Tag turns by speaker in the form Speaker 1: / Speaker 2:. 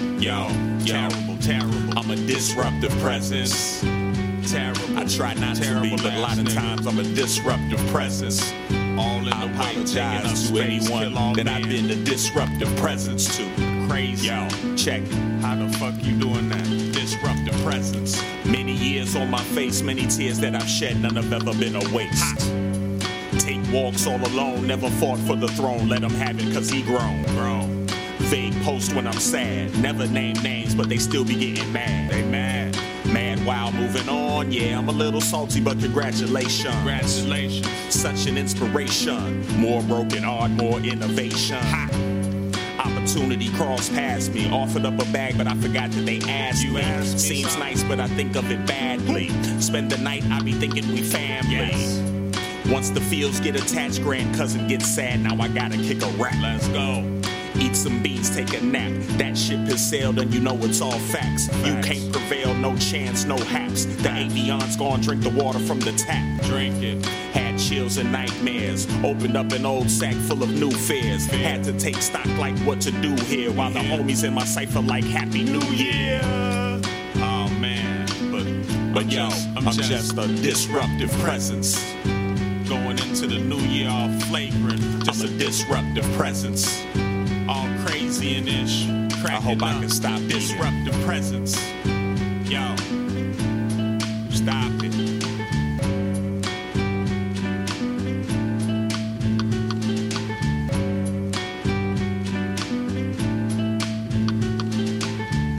Speaker 1: Yo, terrible, terrible. I'm a disruptive presence. Terrible. I try not to be, but a lot of times I'm a disruptive presence. All in I the apologize to anyone that I've been a disruptive presence to. Crazy. Yo, check it. How the fuck you doing that? Disruptive presence. Many years on my face, many tears that I've shed, none have ever been a waste. Hot. Take walks all alone, never fought for the throne. Let him have it, cause he grown. Grown. Vague post when I'm sad. Never name names, but they still be getting mad. They mad. Mad while moving on. Yeah, I'm a little salty, but congratulations. Congratulations. Such an inspiration. More broken art, more innovation. Ha. Opportunity crossed past me. Offered up a bag, but I forgot that they asked you me. Asked me Seems something. nice, but I think of it badly. Spend the night, I be thinking we family. Yes. Once the fields get attached, grand cousin gets sad. Now I gotta kick a rap. Let's go. Eat some beans, take a nap. That ship has sailed, and you know it's all facts. You can't prevail, no chance, no haps. The Evian's gone, drink the water from the tap. Drink it. Had chills and nightmares. Opened up an old sack full of new fears. Had to take stock like what to do here. While the homies in my cipher like Happy New Year. Oh man, but but I'm yo, just, I'm, I'm just, just a disruptive presence. Going into the new year all flagrant, just a disruptive presence crazy and ish. I hope up. I can stop disruptive presence. Yo.